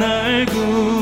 날 구했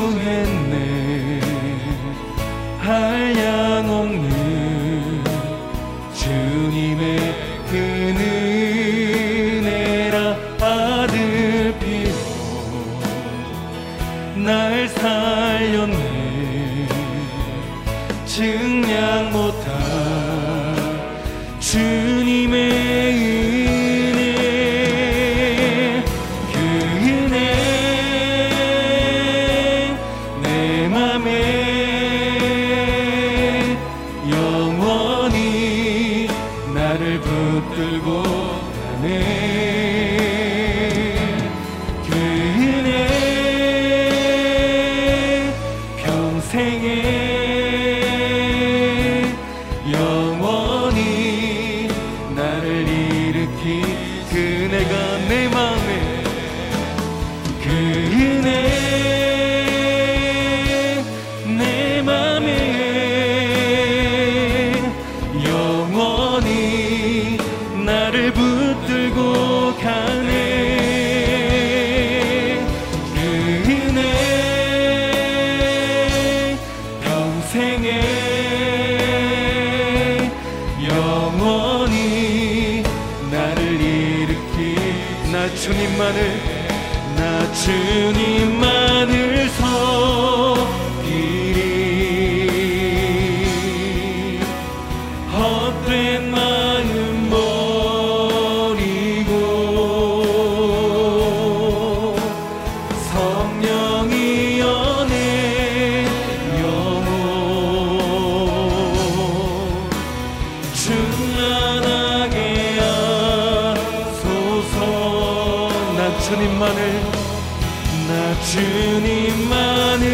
충만하게 하소서. 나 주님만을 나 주님만을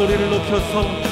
목소리를 높여서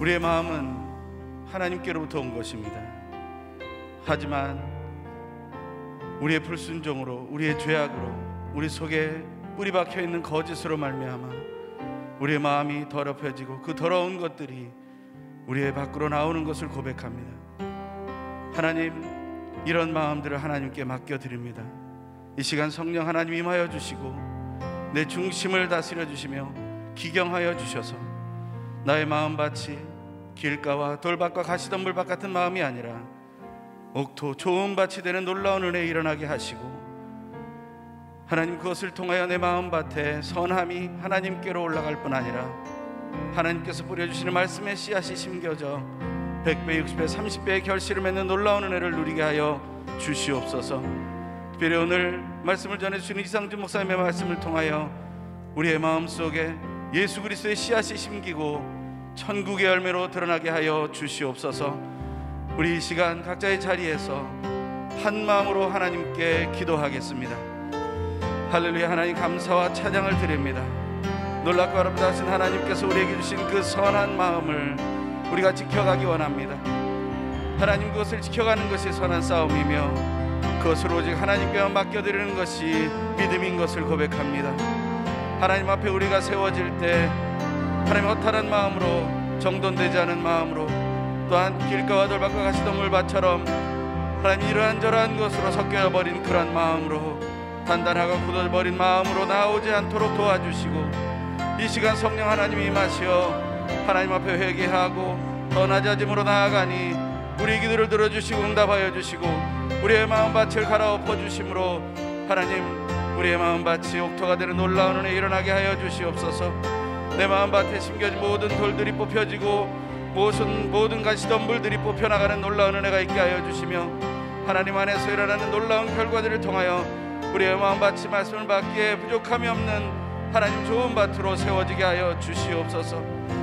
우리의 마음은 하나님께로부터 온 것입니다. 하지만 우리의 불순종으로 우리의 죄악으로 우리 속에 뿌리 박혀 있는 거짓으로 말미암아 우리의 마음이 더럽혀지고 그 더러운 것들이 우리의 밖으로 나오는 것을 고백합니다. 하나님 이런 마음들을 하나님께 맡겨 드립니다. 이 시간 성령 하나님 임하여 주시고 내 중심을 다스려 주시며 기경하여 주셔서 나의 마음밭이 길가와 돌밭과 가시덤불 밭 같은 마음이 아니라 옥토 좋은 밭이 되는 놀라운 은혜 일어나게 하시고 하나님 그것을 통하여 내 마음밭에 선함이 하나님께로 올라갈 뿐 아니라 하나님께서 뿌려주시는 말씀의 씨앗이 심겨져 100배, 60배, 30배의 결실을 맺는 놀라운 은혜를 누리게 하여 주시옵소서. 특별히 오늘 말씀을 전해주시는 이상준 목사님의 말씀을 통하여 우리의 마음속에 예수 그리스도의 씨앗이 심기고 천국의 열매로 드러나게 하여 주시옵소서. 우리 이 시간 각자의 자리에서 한 마음으로 하나님께 기도하겠습니다. 할렐루야 하나님 감사와 찬양을 드립니다. 놀랍고 아름다우신 하나님께서 우리에게 주신 그 선한 마음을 우리가 지켜가기 원합니다. 하나님 그것을 지켜가는 것이 선한 싸움이며 그것을 오직 하나님께만 맡겨드리는 것이 믿음인 것을 고백합니다. 하나님 앞에 우리가 세워질 때 하나님 허탈한 마음으로 정돈되지 않은 마음으로 또한 길가와 돌밭과 가시덤물밭처럼 하나님 이러한저러한 것으로 섞여버린 그런 마음으로 단단하고 굳어버린 마음으로 나오지 않도록 도와주시고 이 시간 성령 하나님이 임하시어 하나님 앞에 회개하고 더 낮아짐으로 나아가니 우리 기도를 들어주시고 응답하여 주시고 우리의 마음밭을 갈아엎어 주심으로 하나님 우리의 마음밭이 옥토가 되는 놀라운 은혜 일어나게 하여 주시옵소서 내 마음밭에 심겨진 모든 돌들이 뽑혀지고 모든 모든 가시덤불들이 뽑혀나가는 놀라운 은혜가 있게 하여 주시며 하나님 안에서 일어나는 놀라운 결과들을 통하여 우리의 마음밭이 말씀을 받기에 부족함이 없는 하나님 좋은 밭으로 세워지게 하여 주시옵소서.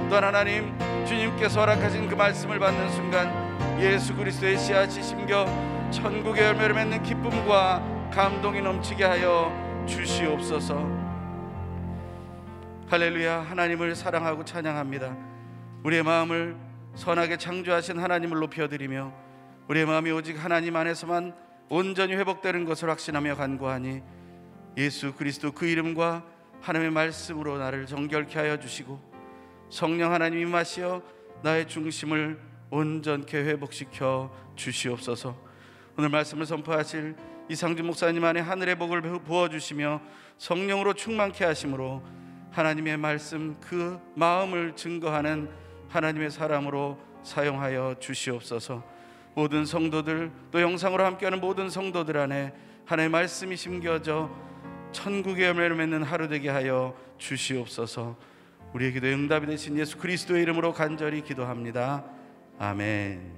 또한 하나님 주님께서 허락하신 그 말씀을 받는 순간 예수 그리스도의 씨앗이 심겨 천국의 열매를 맺는 기쁨과 감동이 넘치게 하여 주시옵소서 할렐루야 하나님을 사랑하고 찬양합니다 우리의 마음을 선하게 창조하신 하나님을 높여드리며 우리의 마음이 오직 하나님 안에서만 온전히 회복되는 것을 확신하며 간구하니 예수 그리스도 그 이름과 하나님의 말씀으로 나를 정결케 하여 주시고 성령 하나님 임하시어 나의 중심을 온전케 회복시켜 주시옵소서. 오늘 말씀을 선포하실 이상준 목사님 안에 하늘의 복을 부어 주시며 성령으로 충만케 하심으로 하나님의 말씀 그 마음을 증거하는 하나님의 사람으로 사용하여 주시옵소서. 모든 성도들 또 영상으로 함께하는 모든 성도들 안에 하나님의 말씀이 심겨져 천국의 열매를 맺는 하루 되게 하여 주시옵소서. 우리의 기도에 응답이 되신 예수 그리스도의 이름으로 간절히 기도합니다. 아멘.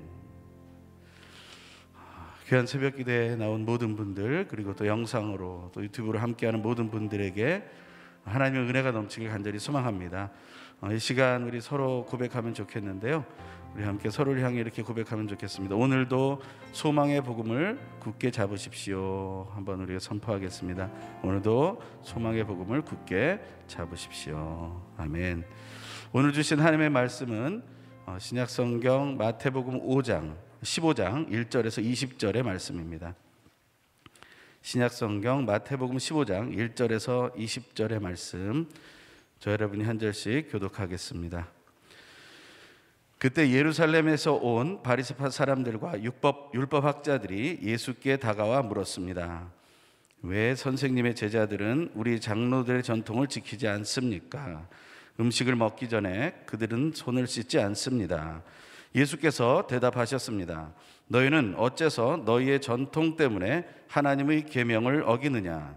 귀한 새벽 기도에 나온 모든 분들 그리고 또 영상으로 또 유튜브로 함께하는 모든 분들에게 하나님의 은혜가 넘치길 간절히 소망합니다. 어, 이 시간 우리 서로 고백하면 좋겠는데요. 우리 함께 서로를 향해 이렇게 고백하면 좋겠습니다. 오늘도 소망의 복음을 굳게 잡으십시오. 한번 우리가 선포하겠습니다. 오늘도 소망의 복음을 굳게 잡으십시오. 아멘. 오늘 주신 하나님의 말씀은 어, 신약 성경 마태복음 5장 15장 1절에서 20절의 말씀입니다. 신약 성경 마태복음 15장 1절에서 20절의 말씀 저 여러분이 한 절씩 교독하겠습니다. 그때 예루살렘에서 온 바리새파 사람들과 율법 율법 학자들이 예수께 다가와 물었습니다. 왜 선생님의 제자들은 우리 장로들의 전통을 지키지 않습니까? 음식을 먹기 전에 그들은 손을 씻지 않습니다. 예수께서 대답하셨습니다. 너희는 어째서 너희의 전통 때문에 하나님의 계명을 어기느냐?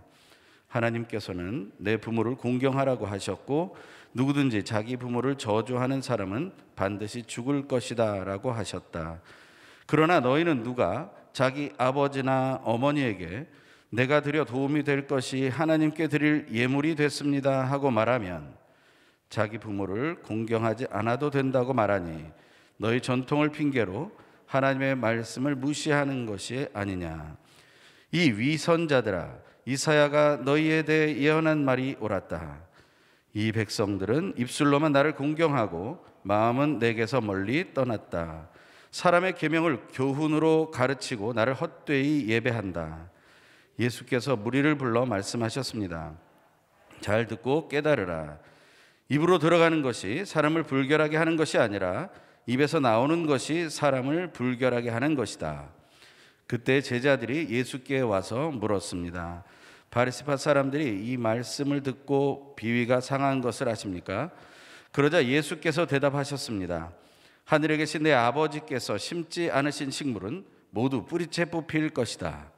하나님께서는 내 부모를 공경하라고 하셨고 누구든지 자기 부모를 저주하는 사람은 반드시 죽을 것이다라고 하셨다. 그러나 너희는 누가 자기 아버지나 어머니에게 내가 드려 도움이 될 것이 하나님께 드릴 예물이 됐습니다 하고 말하면 자기 부모를 공경하지 않아도 된다고 말하니 너희 전통을 핑계로 하나님의 말씀을 무시하는 것이 아니냐. 이 위선자들아 이사야가 너희에 대해 예언한 말이 옳았다. 이 백성들은 입술로만 나를 공경하고 마음은 내게서 멀리 떠났다. 사람의 계명을 교훈으로 가르치고 나를 헛되이 예배한다. 예수께서 무리를 불러 말씀하셨습니다. 잘 듣고 깨달으라. 입으로 들어가는 것이 사람을 불결하게 하는 것이 아니라 입에서 나오는 것이 사람을 불결하게 하는 것이다. 그때 제자들이 예수께 와서 물었습니다. 바리스파 사람들이 이 말씀을 듣고 비위가 상한 것을 아십니까? 그러자 예수께서 대답하셨습니다. 하늘에 계신 내 아버지께서 심지 않으신 식물은 모두 뿌리채 뽑힐 것이다.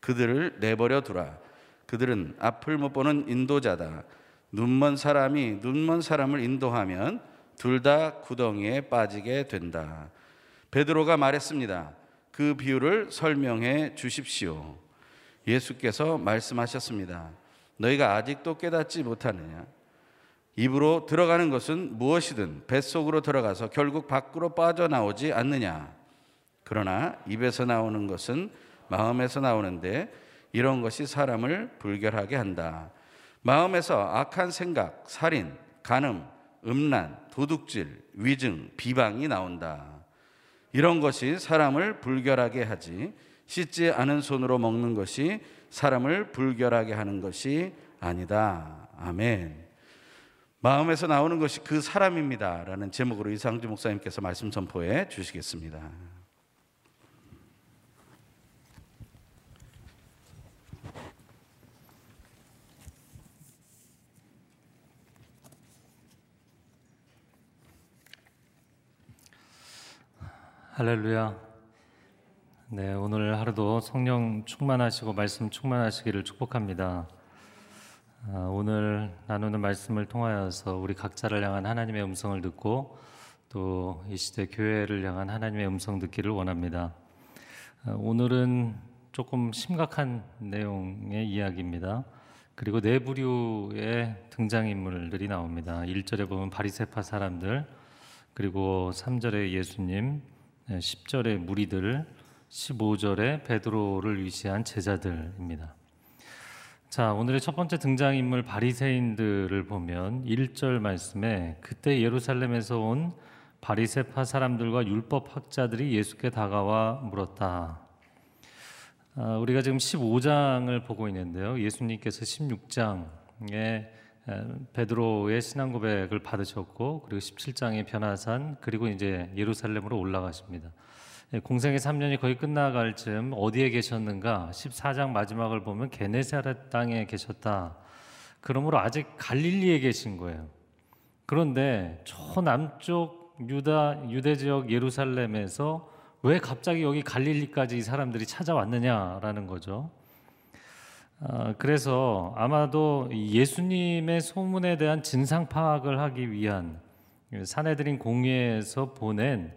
그들을 내버려 두라. 그들은 앞을 못 보는 인도자다. 눈먼 사람이 눈먼 사람을 인도하면 둘 다 구덩이에 빠지게 된다. 베드로가 말했습니다. 그 비유를 설명해 주십시오. 예수께서 말씀하셨습니다. 너희가 아직도 깨닫지 못하느냐? 입으로 들어가는 것은 무엇이든 뱃속으로 들어가서 결국 밖으로 빠져나오지 않느냐. 그러나 입에서 나오는 것은 마음에서 나오는데 이런 것이 사람을 불결하게 한다. 마음에서 악한 생각, 살인, 간음, 음란, 도둑질, 위증, 비방이 나온다. 이런 것이 사람을 불결하게 하지 씻지 않은 손으로 먹는 것이 사람을 불결하게 하는 것이 아니다. 아멘. 마음에서 나오는 것이 그 사람입니다 라는 제목으로 이상주 목사님께서 말씀 선포해 주시겠습니다. 할렐루야. 네, 오늘 하루도 성령 충만하시고 말씀 충만하시기를 축복합니다. 아, 오늘 나누는 말씀을 통하여서 우리 각자를 향한 하나님의 음성을 듣고 또 이 시대 교회를 향한 하나님의 음성 듣기를 원합니다. 아, 오늘은 조금 심각한 내용의 이야기입니다. 그리고 네 부류의 등장인물들이 나옵니다. 1절에 보면 바리새파 사람들, 그리고 3절에 예수님, 10절에 무리들, 15절에 베드로를 위시한 제자들입니다. 자, 오늘의 첫 번째 등장인물 바리새인들을 보면 1절 말씀에 그때 예루살렘에서 온 바리새파 사람들과 율법 학자들이 예수께 다가와 물었다. 아, 우리가 지금 15장을 보고 있는데요. 예수님께서 16장에 베드로의 신앙 고백을 받으셨고 그리고 17장에 변화산 그리고 이제 예루살렘으로 올라가십니다. 예, 공생의 3년이 거의 끝나갈 즈음 어디에 계셨는가? 14장 마지막을 보면 게네사렛 땅에 계셨다. 그러므로 아직 갈릴리에 계신 거예요. 그런데 저 남쪽 유다 유대 지역 예루살렘에서 왜 갑자기 여기 갈릴리까지 이 사람들이 찾아왔느냐라는 거죠. 아, 그래서 아마도 예수님의 소문에 대한 진상 파악을 하기 위한 사내들인 공회에서 보낸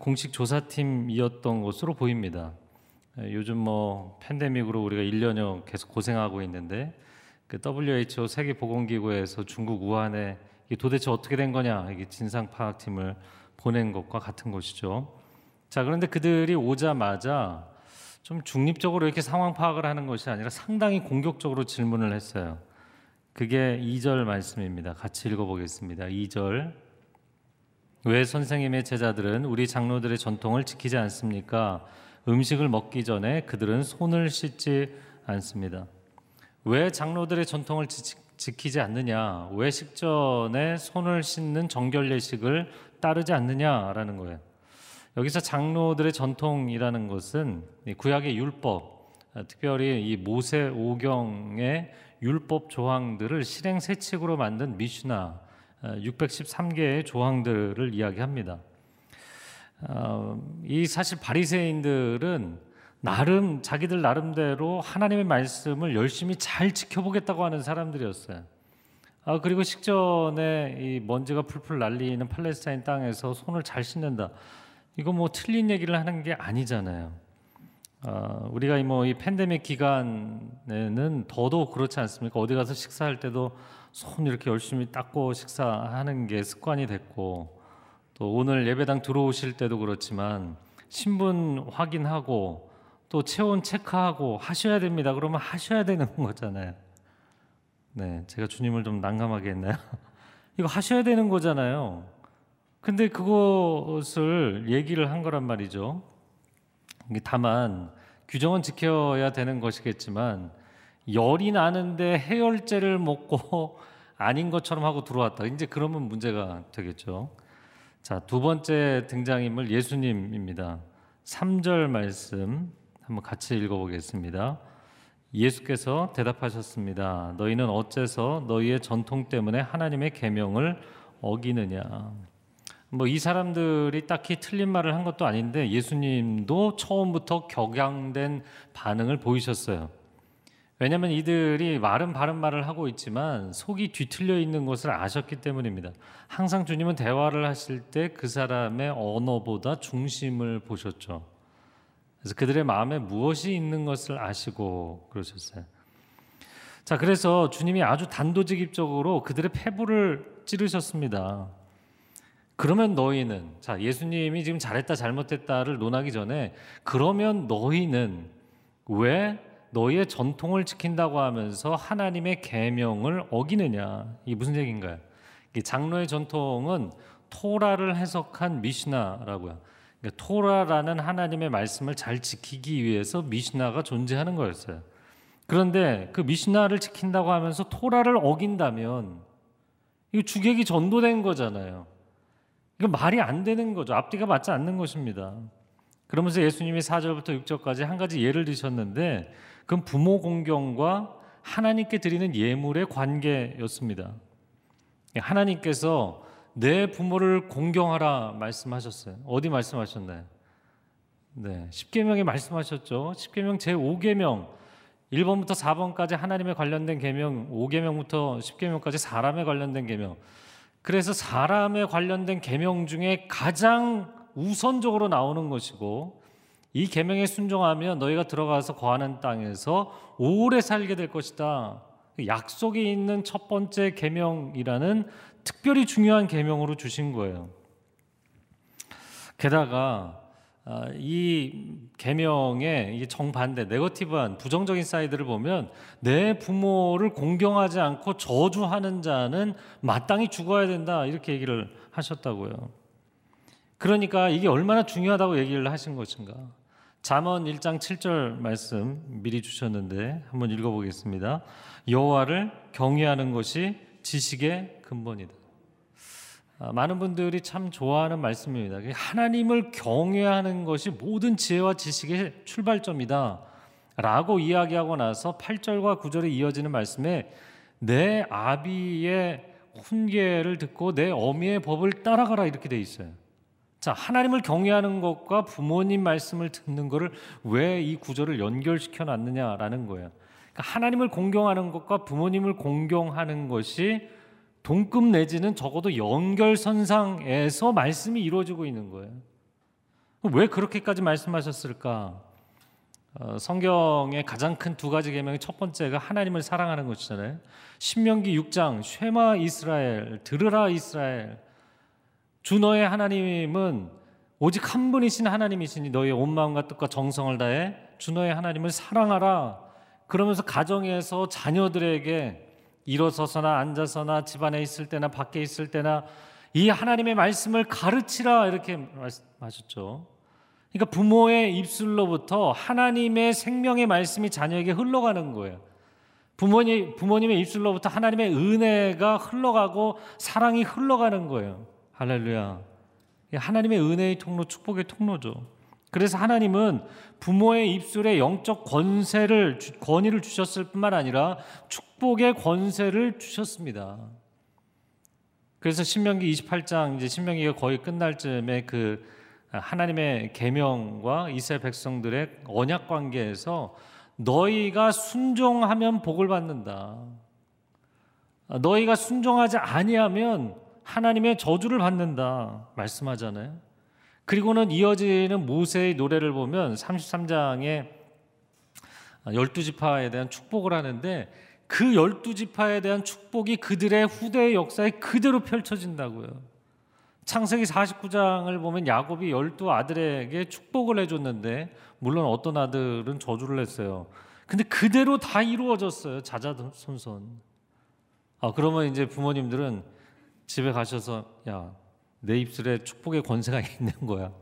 공식 조사팀이었던 것으로 보입니다. 요즘 뭐 팬데믹으로 우리가 1년여 계속 고생하고 있는데 그 WHO 세계 보건기구에서 중국 우한에 도대체 어떻게 된 거냐 이게 진상 파악팀을 보낸 것과 같은 것이죠. 자 그런데 그들이 오자마자 좀 중립적으로 이렇게 상황 파악을 하는 것이 아니라 상당히 공격적으로 질문을 했어요. 그게 2절 말씀입니다. 같이 읽어보겠습니다. 2절. 왜 선생님의 제자들은 우리 장로들의 전통을 지키지 않습니까? 음식을 먹기 전에 그들은 손을 씻지 않습니다. 왜 장로들의 전통을 지, 지키지 않느냐? 왜 식전에 손을 씻는 정결 예식을 따르지 않느냐라는 거예요. 여기서 장로들의 전통이라는 것은 구약의 율법, 특별히 이 모세 오경의 율법 조항들을 실행 세칙으로 만든 미슈나 613개의 조항들을 이야기합니다. 어, 이 사실 바리새인들은 나름 자기들 나름대로 하나님의 말씀을 열심히 잘 지켜보겠다고 하는 사람들이었어요. 아 그리고 식전에 이 먼지가 풀풀 날리는 팔레스타인 땅에서 손을 잘 씻는다. 이거 뭐 틀린 얘기를 하는 게 아니잖아요. 어, 우리가 뭐 이 팬데믹 기간에는 더더욱 그렇지 않습니까? 어디 가서 식사할 때도 손 이렇게 열심히 닦고 식사하는 게 습관이 됐고 또 오늘 예배당 들어오실 때도 그렇지만 신분 확인하고 또 체온 체크하고 하셔야 됩니다. 그러면 하셔야 되는 거잖아요. 네, 제가 주님을 좀 난감하게 했나요? 이거 하셔야 되는 거잖아요. 근데 그것을 얘기를 한 거란 말이죠. 다만 규정은 지켜야 되는 것이겠지만 열이 나는데 해열제를 먹고 아닌 것처럼 하고 들어왔다. 이제 그러면 문제가 되겠죠. 자, 두 번째 등장인물 예수님입니다. 3절 말씀 한번 같이 읽어 보겠습니다. 예수께서 대답하셨습니다. 너희는 어째서 너희의 전통 때문에 하나님의 계명을 어기느냐? 뭐 이 사람들이 딱히 틀린 말을 한 것도 아닌데 예수님도 처음부터 격양된 반응을 보이셨어요. 왜냐하면 이들이 말은 바른 말을 하고 있지만 속이 뒤틀려 있는 것을 아셨기 때문입니다. 항상 주님은 대화를 하실 때 그 사람의 언어보다 중심을 보셨죠. 그래서 그들의 마음에 무엇이 있는 것을 아시고 그러셨어요. 자, 그래서 주님이 아주 단도직입적으로 그들의 폐부를 찌르셨습니다. 그러면 너희는 자, 예수님이 지금 잘했다 잘못했다를 논하기 전에 그러면 너희는 왜 너희의 전통을 지킨다고 하면서 하나님의 계명을 어기느냐? 이게 무슨 얘기인가요? 장로의 전통은 토라를 해석한 미시나라고요. 그러니까 토라라는 하나님의 말씀을 잘 지키기 위해서 미시나가 존재하는 거였어요. 그런데 그 미시나를 지킨다고 하면서 토라를 어긴다면 이거 주객이 전도된 거잖아요. 이거 말이 안 되는 거죠. 앞뒤가 맞지 않는 것입니다. 그러면서 예수님이 4절부터 6절까지 한 가지 예를 드셨는데 그건 부모 공경과 하나님께 드리는 예물의 관계였습니다. 하나님께서 내 부모를 공경하라 말씀하셨어요. 어디 말씀하셨나요? 네, 10계명에 말씀하셨죠. 10계명 제 5계명 1번부터 4번까지 하나님에 관련된 계명, 5계명부터 10계명까지 사람에 관련된 계명. 그래서 사람에 관련된 계명 중에 가장 우선적으로 나오는 것이고 이 계명에 순종하면 너희가 들어가서 거하는 땅에서 오래 살게 될 것이다. 약속이 있는 첫 번째 계명이라는 특별히 중요한 계명으로 주신 거예요. 게다가 아, 이 계명의 정반대 negative한 부정적인 side를 보면 내 부모를 공경하지 않고 저주하는 자는 마땅히 죽어야 된다 이렇게 얘기를 하셨다고요. 그러니까 이게 얼마나 중요하다고 얘기를 하신 것인가? 잠언 1장 7절 말씀 미리 주셨는데 한번 읽어 보겠습니다. 여호와를 경외하는 것이 지식의 근본이다. 아, 많은 분들이 참 좋아하는 말씀입니다. 하나님을 경외하는 것이 모든 지혜와 지식의 출발점이다. 라고 이야기하고 나서 8절과 9절에 이어지는 말씀에 내 아비의 훈계를 듣고 내 어미의 법을 따라가라 이렇게 돼 있어요. 자, 하나님을 경외하는 것과 부모님 말씀을 듣는 것을 왜 이 구절을 연결시켜 놨느냐라는 거예요. 그러니까 하나님을 공경하는 것과 부모님을 공경하는 것이 동급 내지는 적어도 연결선상에서 말씀이 이루어지고 있는 거예요. 왜 그렇게까지 말씀하셨을까? 어, 성경의 가장 큰 두 가지 계명의 첫 번째가 하나님을 사랑하는 것이잖아요. 신명기 6장 쉐마 이스라엘 들으라 이스라엘 주 너의 하나님은 오직 한 분이신 하나님이시니 너의 온 마음과 뜻과 정성을 다해 주 너의 하나님을 사랑하라. 그러면서 가정에서 자녀들에게 일어서서나 앉아서나 집안에 있을 때나 밖에 있을 때나 이 하나님의 말씀을 가르치라 이렇게 말씀하셨죠. 그러니까 부모의 입술로부터 하나님의 생명의 말씀이 자녀에게 흘러가는 거예요. 부모님 부모님의 입술로부터 하나님의 은혜가 흘러가고 사랑이 흘러가는 거예요. 할렐루야. 하나님의 은혜의 통로, 축복의 통로죠. 그래서 하나님은 부모의 입술에 영적 권세를 권위를 주셨을 뿐만 아니라 축복의 권세를 주셨습니다. 그래서 신명기 28장 이제 신명기가 거의 끝날 쯤에 그 하나님의 계명과 이스라엘 백성들의 언약 관계에서 너희가 순종하면 복을 받는다. 너희가 순종하지 아니하면 하나님의 저주를 받는다 말씀하잖아요. 그리고는 이어지는 모세의 노래를 보면 33장에 열두 지파에 대한 축복을 하는데 그 열두 지파에 대한 축복이 그들의 후대의 역사에 그대로 펼쳐진다고요. 창세기 49장을 보면 야곱이 열두 아들에게 축복을 해줬는데 물론 어떤 아들은 저주를 했어요. 근데 그대로 다 이루어졌어요. 자자손손. 아 그러면 이제 부모님들은 집에 가셔서 야 내 입술에 축복의 권세가 있는 거야.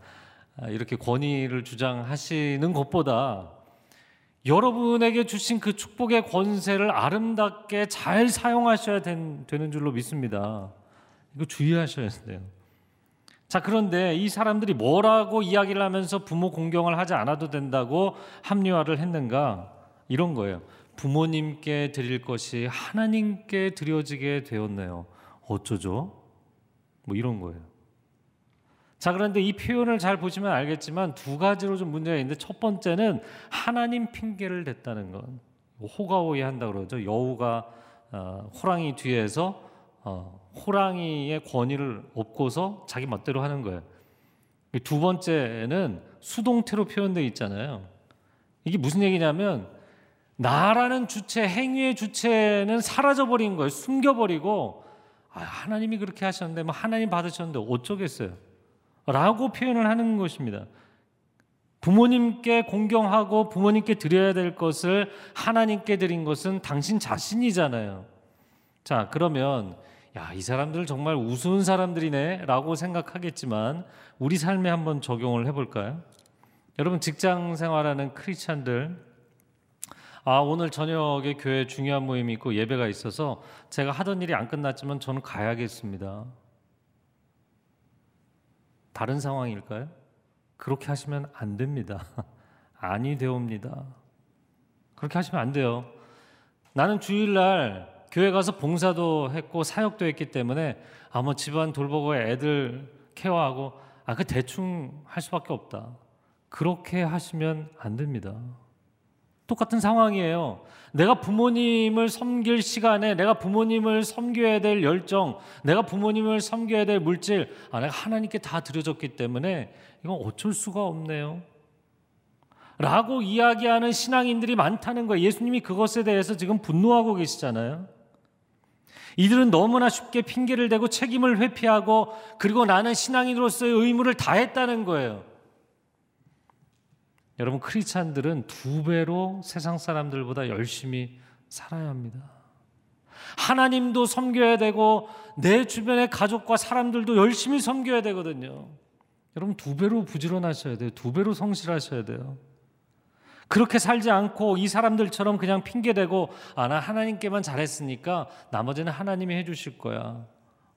아, 이렇게 권위를 주장하시는 것보다 여러분에게 주신 그 축복의 권세를 아름답게 잘 사용하셔야 된, 되는 줄로 믿습니다. 이거 주의하셔야 돼요. 자, 그런데 이 사람들이 뭐라고 이야기를 하면서 부모 공경을 하지 않아도 된다고 합리화를 했는가? 이런 거예요. 부모님께 드릴 것이 하나님께 드려지게 되었네요. 어쩌죠? 뭐 이런 거예요. 자, 그런데 이 표현을 잘 보시면 알겠지만 두 가지로 좀 문제가 있는데 첫 번째는 하나님 핑계를 댔다는 건 호가오이 한다 그러죠. 여우가 어, 호랑이 뒤에서 어, 호랑이의 권위를 업고서 자기 멋대로 하는 거예요. 두 번째는 수동태로 표현되어 있잖아요. 이게 무슨 얘기냐면 나라는 주체, 행위의 주체는 사라져버린 거예요. 숨겨버리고, 아, 하나님이 그렇게 하셨는데, 뭐 하나님 받으셨는데 어쩌겠어요. 라고 표현을 하는 것입니다. 부모님께 공경하고 부모님께 드려야 될 것을 하나님께 드린 것은 당신 자신이잖아요. 자, 그러면 야, 이 사람들 정말 우스운 사람들이네 라고 생각하겠지만 우리 삶에 한번 적용을 해 볼까요? 여러분 직장 생활하는 크리스찬들 아, 오늘 저녁에 교회 중요한 모임이 있고 예배가 있어서 제가 하던 일이 안 끝났지만 저는 가야겠습니다. 다른 상황일까요? 그렇게 하시면 안 됩니다. 아니 되옵니다. 그렇게 하시면 안 돼요. 나는 주일날 교회 가서 봉사도 했고 사역도 했기 때문에 아뭐 집안 돌보고 애들 케어하고 아 그 대충 할 수밖에 없다. 그렇게 하시면 안 됩니다. 똑같은 상황이에요. 내가 부모님을 섬길 시간에 내가 부모님을 섬겨야 될 열정, 내가 부모님을 섬겨야 될 물질, 아, 내가 하나님께 다 드려졌기 때문에 이건 어쩔 수가 없네요. 라고 이야기하는 신앙인들이 많다는 거예요. 예수님이 그것에 대해서 지금 분노하고 계시잖아요. 이들은 너무나 쉽게 핑계를 대고 책임을 회피하고 그리고 나는 신앙인으로서의 의무를 다했다는 거예요. 여러분 크리스찬들은 두 배로 세상 사람들보다 열심히 살아야 합니다. 하나님도 섬겨야 되고 내 주변의 가족과 사람들도 열심히 섬겨야 되거든요. 여러분 두 배로 부지런하셔야 돼요. 두 배로 성실하셔야 돼요. 그렇게 살지 않고 이 사람들처럼 그냥 핑계대고 아, 나 하나님께만 잘했으니까 나머지는 하나님이 해주실 거야.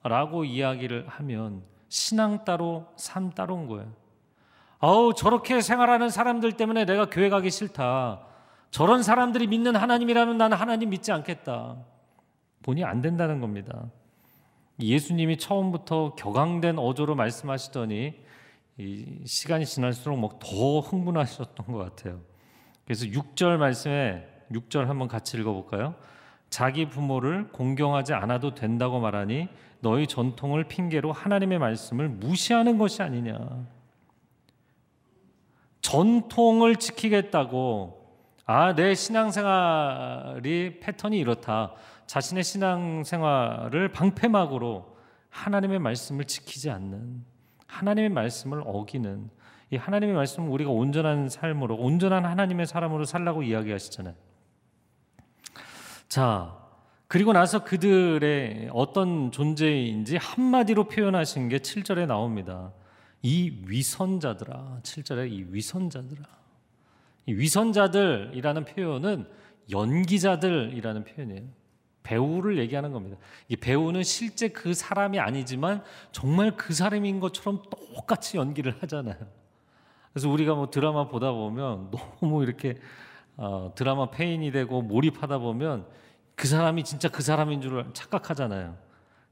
라고 이야기를 하면 신앙 따로 삶 따로인 거예요. 아우 저렇게 생활하는 사람들 때문에 내가 교회 가기 싫다. 저런 사람들이 믿는 하나님이라면 나는 하나님 믿지 않겠다. 본이 안 된다는 겁니다. 예수님이 처음부터 격앙된 어조로 말씀하시더니 시간이 지날수록 뭐더 흥분하셨던 것 같아요. 그래서 6절 말씀에 6절 한번 같이 읽어볼까요? 자기 부모를 공경하지 않아도 된다고 말하니 너희 전통을 핑계로 하나님의 말씀을 무시하는 것이 아니냐. 전통을 지키겠다고 아, 내 신앙생활이 패턴이 이렇다. 자신의 신앙생활을 방패막으로 하나님의 말씀을 지키지 않는 하나님의 말씀을 어기는 이 하나님의 말씀은 우리가 온전한 삶으로 온전한 하나님의 사람으로 살라고 이야기하시잖아요. 자, 그리고 나서 그들의 어떤 존재인지 한마디로 표현하신 게 7절에 나옵니다. 이 위선자들아 7절에 이 위선자들아 이 위선자들이라는 표현은 연기자들이라는 표현이에요. 배우를 얘기하는 겁니다. 이 배우는 실제 그 사람이 아니지만 정말 그 사람인 것처럼 똑같이 연기를 하잖아요. 그래서 우리가 뭐 드라마 보다 보면 너무 이렇게 어, 드라마 페인이 되고 몰입하다 보면 그 사람이 진짜 그 사람인 줄 착각하잖아요.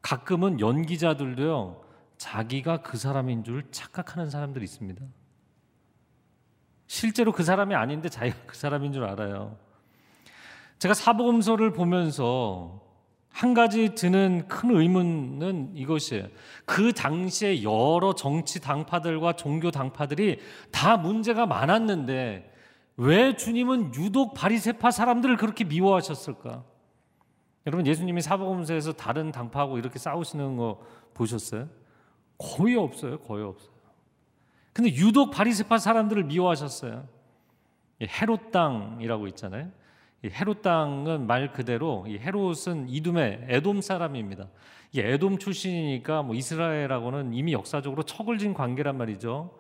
가끔은 연기자들도요. 자기가 그 사람인 줄 착각하는 사람들이 있습니다. 실제로 그 사람이 아닌데 자기가 그 사람인 줄 알아요. 제가 사복음서를 보면서 한 가지 드는 큰 의문은 이것이에요. 그 당시에 여러 정치 당파들과 종교 당파들이 다 문제가 많았는데 왜 주님은 유독 바리새파 사람들을 그렇게 미워하셨을까? 여러분 예수님이 사복음서에서 다른 당파하고 이렇게 싸우시는 거 보셨어요? 거의 없어요. 거의 없어요. 근데 유독 바리새파 사람들을 미워하셨어요. 헤롯 땅이라고 있잖아요. 헤롯 땅은 말 그대로 헤롯은 이둠의 에돔 사람입니다. 에돔 출신이니까 뭐 이스라엘하고는 이미 역사적으로 척을 진 관계란 말이죠.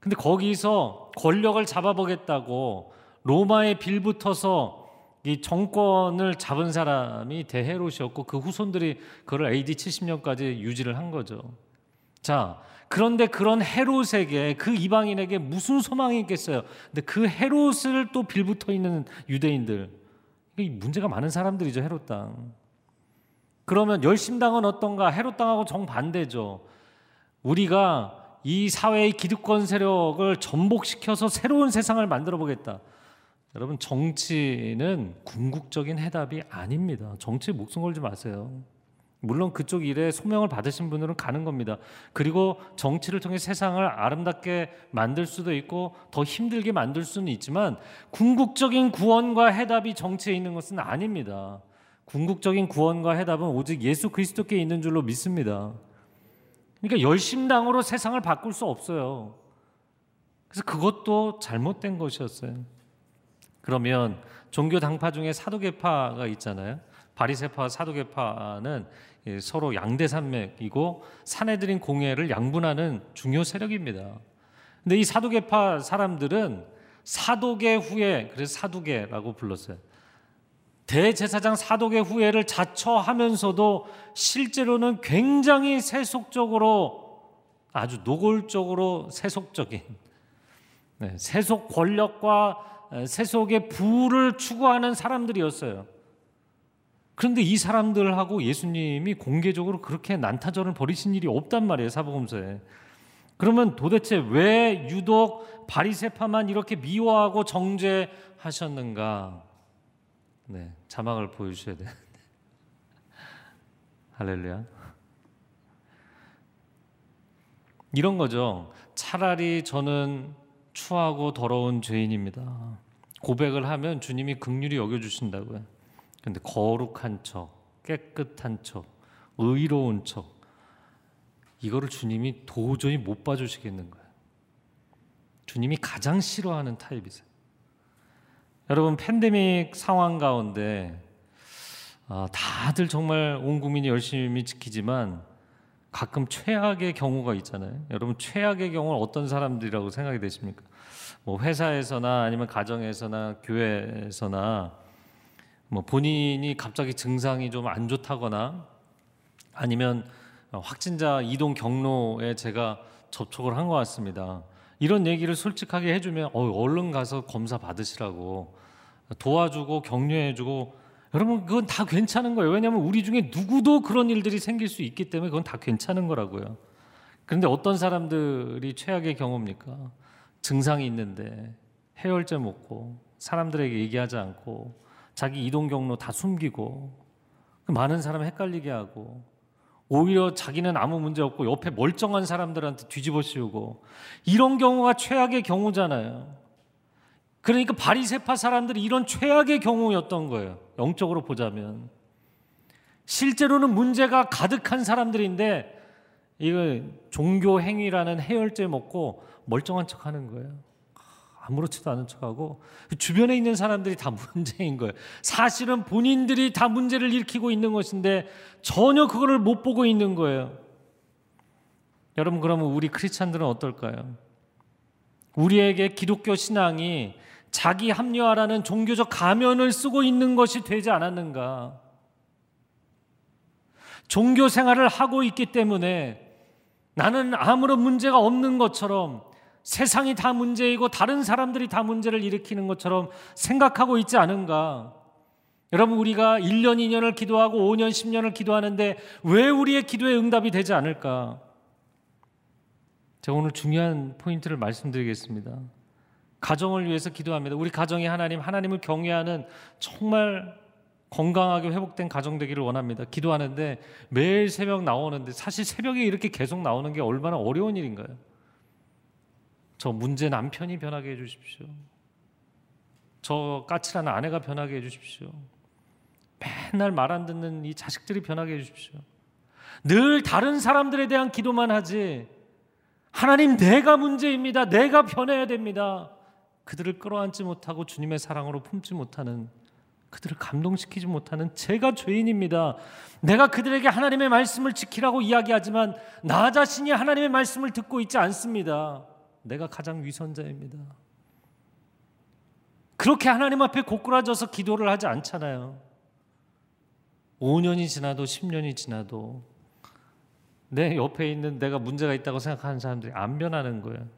근데 거기서 권력을 잡아보겠다고 로마에 빌붙어서 이 정권을 잡은 사람이 대헤롯이었고 그 후손들이 그걸 AD 70년까지 유지를 한 거죠. 자, 그런데 그런 헤롯에게 그 이방인에게 무슨 소망이 있겠어요? 근데 그 헤롯을 또 빌붙어 있는 유대인들 문제가 많은 사람들이죠 헤롯 땅. 그러면 열심당은 어떤가? 헤롯 땅하고 정반대죠. 우리가 이 사회의 기득권 세력을 전복시켜서 새로운 세상을 만들어 보겠다. 여러분 정치는 궁극적인 해답이 아닙니다. 정치에 목숨 걸지 마세요. 물론 그쪽 일에 소명을 받으신 분들은 가는 겁니다. 그리고 정치를 통해 세상을 아름답게 만들 수도 있고 더 힘들게 만들 수는 있지만 궁극적인 구원과 해답이 정치에 있는 것은 아닙니다. 궁극적인 구원과 해답은 오직 예수 그리스도께 있는 줄로 믿습니다. 그러니까 열심당으로 세상을 바꿀 수 없어요. 그래서 그것도 잘못된 것이었어요. 그러면 종교 당파 중에 사도계파가 있잖아요. 바리세파와 사도계파는 서로 양대 산맥이고 사내들인 공예를 양분하는 중요 세력입니다. 근데 이 사도계파 사람들은 사도계 후에 그래서 사두계라고 불렀어요. 대제사장 사도계 후예를 자처하면서도 실제로는 굉장히 세속적으로 아주 노골적으로 세속적인 네, 세속 권력과 세속의 부를 추구하는 사람들이었어요. 그런데 이 사람들하고 예수님이 공개적으로 그렇게 난타전을 벌이신 일이 없단 말이에요 사복음서에. 그러면 도대체 왜 유독 바리새파만 이렇게 미워하고 정죄하셨는가? 네, 자막을 보여주셔야 되는데. 할렐루야. 이런 거죠. 차라리 저는 추하고 더러운 죄인입니다. 고백을 하면 주님이 극률이 여겨주신다고요. 근데 거룩한 척, 깨끗한 척, 의로운 척, 이거를 주님이 도저히 못 봐주시겠는 거예요. 주님이 가장 싫어하는 타입이세요. 여러분 팬데믹 상황 가운데 아, 다들 정말 온 국민이 열심히 지키지만 가끔 최악의 경우가 있잖아요. 여러분 최악의 경우는 어떤 사람들이라고 생각이 되십니까? 뭐 회사에서나 아니면 가정에서나 교회에서나 뭐 본인이 갑자기 증상이 좀 안 좋다거나 아니면 확진자 이동 경로에 제가 접촉을 한 것 같습니다. 이런 얘기를 솔직하게 해주면 어, 얼른 가서 검사 받으시라고 도와주고 격려해주고 여러분 그건 다 괜찮은 거예요. 왜냐하면 우리 중에 누구도 그런 일들이 생길 수 있기 때문에 그건 다 괜찮은 거라고요. 그런데 어떤 사람들이 최악의 경우입니까? 증상이 있는데 해열제 먹고 사람들에게 얘기하지 않고 자기 이동 경로 다 숨기고 많은 사람 헷갈리게 하고 오히려 자기는 아무 문제 없고 옆에 멀쩡한 사람들한테 뒤집어 씌우고 이런 경우가 최악의 경우잖아요. 그러니까 바리세파 사람들이 이런 최악의 경우였던 거예요. 영적으로 보자면 실제로는 문제가 가득한 사람들인데 이거 종교 행위라는 해열제 먹고 멀쩡한 척하는 거예요. 아무렇지도 않은 척하고 주변에 있는 사람들이 다 문제인 거예요. 사실은 본인들이 다 문제를 일으키고 있는 것인데 전혀 그거를 못 보고 있는 거예요. 여러분 그러면 우리 크리스찬들은 어떨까요? 우리에게 기독교 신앙이 자기 합리화라는 종교적 가면을 쓰고 있는 것이 되지 않았는가? 종교 생활을 하고 있기 때문에 나는 아무런 문제가 없는 것처럼 세상이 다 문제이고 다른 사람들이 다 문제를 일으키는 것처럼 생각하고 있지 않은가? 여러분 우리가 1년, 2년을 기도하고 5년, 10년을 기도하는데 왜 우리의 기도에 응답이 되지 않을까? 제가 오늘 중요한 포인트를 말씀드리겠습니다. 가정을 위해서 기도합니다. 우리 가정이 하나님, 하나님을 경외하는 정말 건강하게 회복된 가정 되기를 원합니다. 기도하는데 매일 새벽 나오는데 사실 새벽에 이렇게 계속 나오는 게 얼마나 어려운 일인가요? 저 문제 남편이 변하게 해 주십시오. 저 까칠한 아내가 변하게 해 주십시오. 맨날 말 안 듣는 이 자식들이 변하게 해 주십시오. 늘 다른 사람들에 대한 기도만 하지. 하나님 내가 문제입니다. 내가 변해야 됩니다. 그들을 끌어안지 못하고 주님의 사랑으로 품지 못하는 그들을 감동시키지 못하는 제가 죄인입니다. 내가 그들에게 하나님의 말씀을 지키라고 이야기하지만 나 자신이 하나님의 말씀을 듣고 있지 않습니다. 내가 가장 위선자입니다. 그렇게 하나님 앞에 고꾸라져서 기도를 하지 않잖아요. 5년이 지나도 10년이 지나도 내 옆에 있는 내가 문제가 있다고 생각하는 사람들이 안 변하는 거예요.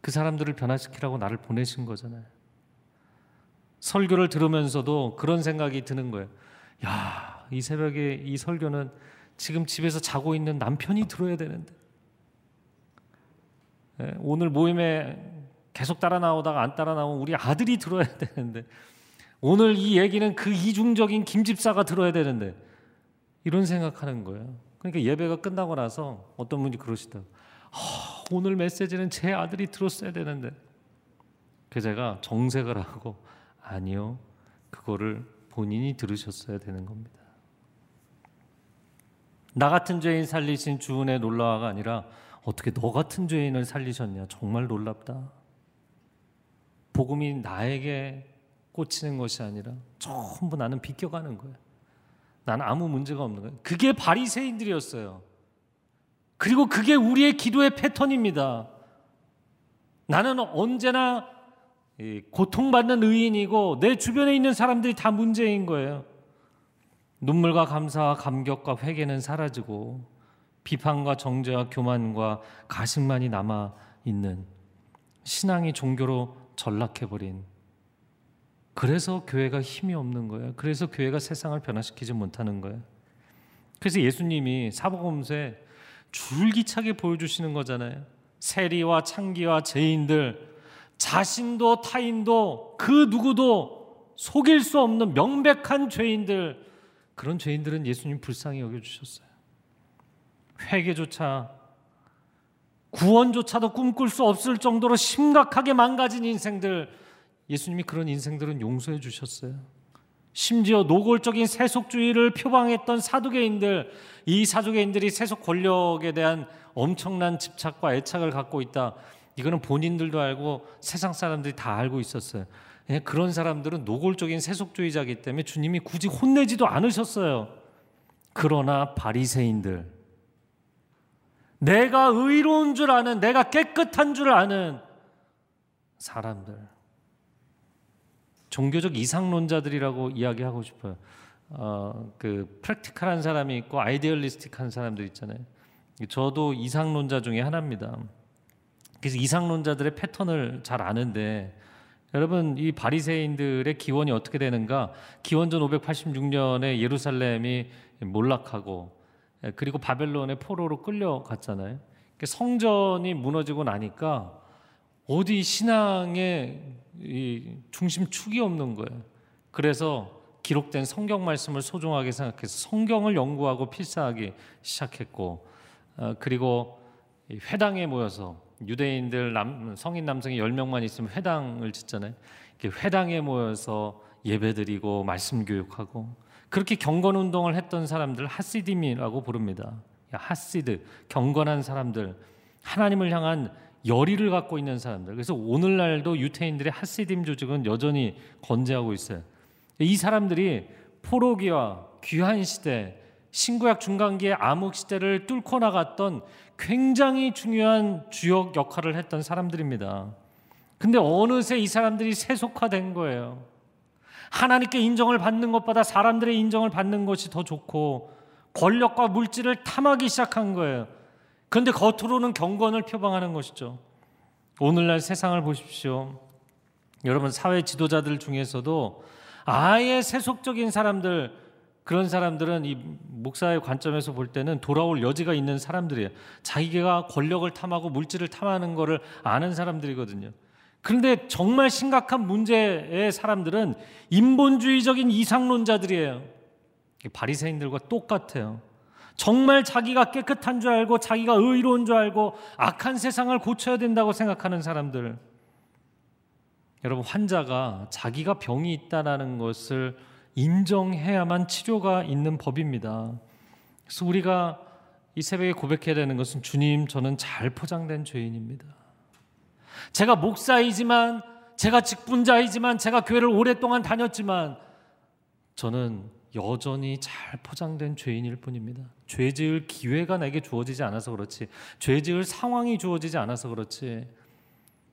그 사람들을 변화시키라고 나를 보내신 거잖아요. 설교를 들으면서도 그런 생각이 드는 거예요. 야, 이 새벽에 이 설교는 지금 집에서 자고 있는 남편이 들어야 되는데. 예, 오늘 모임에 계속 따라 나오다가 안 따라 나오면 우리 아들이 들어야 되는데 오늘 이 얘기는 그 이중적인 김 집사가 들어야 되는데 이런 생각하는 거예요. 그러니까 예배가 끝나고 나서 어떤 분이 그러시다. 아, 오늘 메시지는 제 아들이 들었어야 되는데. 그 제가 정색을 하고 아니요. 그거를 본인이 들으셨어야 되는 겁니다. 나 같은 죄인 살리신 주은의 놀라워가 아니라 어떻게 너 같은 죄인을 살리셨냐 정말 놀랍다. 복음이 나에게 꽂히는 것이 아니라 전부 나는 비껴가는 거예요. 나는 아무 문제가 없는 거예요. 그게 바리새인들이었어요. 그리고 그게 우리의 기도의 패턴입니다. 나는 언제나 고통받는 의인이고 내 주변에 있는 사람들이 다 문제인 거예요. 눈물과 감사와 감격과 회개는 사라지고 비판과 정죄와 교만과 가식만이 남아 있는 신앙이 종교로 전락해버린 그래서 교회가 힘이 없는 거예요. 그래서 교회가 세상을 변화시키지 못하는 거예요. 그래서 예수님이 사복음서에 줄기차게 보여주시는 거잖아요. 세리와 창기와 죄인들 자신도 타인도 그 누구도 속일 수 없는 명백한 죄인들 그런 죄인들은 예수님 불쌍히 여겨 주셨어요. 회개조차 구원조차도 꿈꿀 수 없을 정도로 심각하게 망가진 인생들 예수님이 그런 인생들은 용서해 주셨어요. 심지어 노골적인 세속주의를 표방했던 사두개인들 이 사두개인들이 세속 권력에 대한 엄청난 집착과 애착을 갖고 있다. 이거는 본인들도 알고 세상 사람들이 다 알고 있었어요. 예, 그런 사람들은 노골적인 세속주의자이기 때문에 주님이 굳이 혼내지도 않으셨어요. 그러나 바리새인들 내가 의로운 줄 아는 내가 깨끗한 줄 아는 사람들 종교적 이상론자들이라고 이야기하고 싶어요. 어, 그 프랙티컬한 사람이 있고 아이디얼리스틱한 사람들 있잖아요. 저도 이상론자 중에 하나입니다. 그래서 이상론자들의 패턴을 잘 아는데 여러분 이 바리새인들의 기원이 어떻게 되는가? 기원전 586년에 예루살렘이 몰락하고 그리고 바벨론의 포로로 끌려갔잖아요. 성전이 무너지고 나니까 어디 신앙의 중심축이 없는 거예요. 그래서 기록된 성경 말씀을 소중하게 생각해서 성경을 연구하고 필사하기 시작했고 어, 그리고 회당에 모여서 유대인들 남, 성인 남성이 10명만 있으면 회당을 짓잖아요. 회당에 모여서 예배드리고 말씀 교육하고 그렇게 경건 운동을 했던 사람들 하시딤이라고 부릅니다. 하시드 경건한 사람들 하나님을 향한 열의를 갖고 있는 사람들. 그래서 오늘날도 유태인들의 하시딤 조직은 여전히 건재하고 있어요. 이 사람들이 포로기와 귀한 시대, 신구약 중간기의 암흑 시대를 뚫고 나갔던 굉장히 중요한 주역 역할을 했던 사람들입니다. 근데 어느새 이 사람들이 세속화된 거예요. 하나님께 인정을 받는 것보다 사람들의 인정을 받는 것이 더 좋고 권력과 물질을 탐하기 시작한 거예요. 그런데 겉으로는 경건을 표방하는 것이죠. 오늘날 세상을 보십시오. 여러분 사회 지도자들 중에서도 아예 세속적인 사람들 그런 사람들은 이 목사의 관점에서 볼 때는 돌아올 여지가 있는 사람들이에요. 자기가 권력을 탐하고 물질을 탐하는 것을 아는 사람들이거든요. 그런데 정말 심각한 문제의 사람들은 인본주의적인 이상론자들이에요. 바리새인들과 똑같아요. 정말 자기가 깨끗한 줄 알고 자기가 의로운 줄 알고 악한 세상을 고쳐야 된다고 생각하는 사람들. 여러분 환자가 자기가 병이 있다라는 것을 인정해야만 치료가 있는 법입니다. 그래서 우리가 이 새벽에 고백해야 되는 것은 주님, 저는 잘 포장된 죄인입니다. 제가 목사이지만, 제가 직분자이지만, 제가 교회를 오랫동안 다녔지만, 저는 여전히 잘 포장된 죄인일 뿐입니다. 죄 지을 기회가 내게 주어지지 않아서 그렇지, 죄 지을 상황이 주어지지 않아서 그렇지,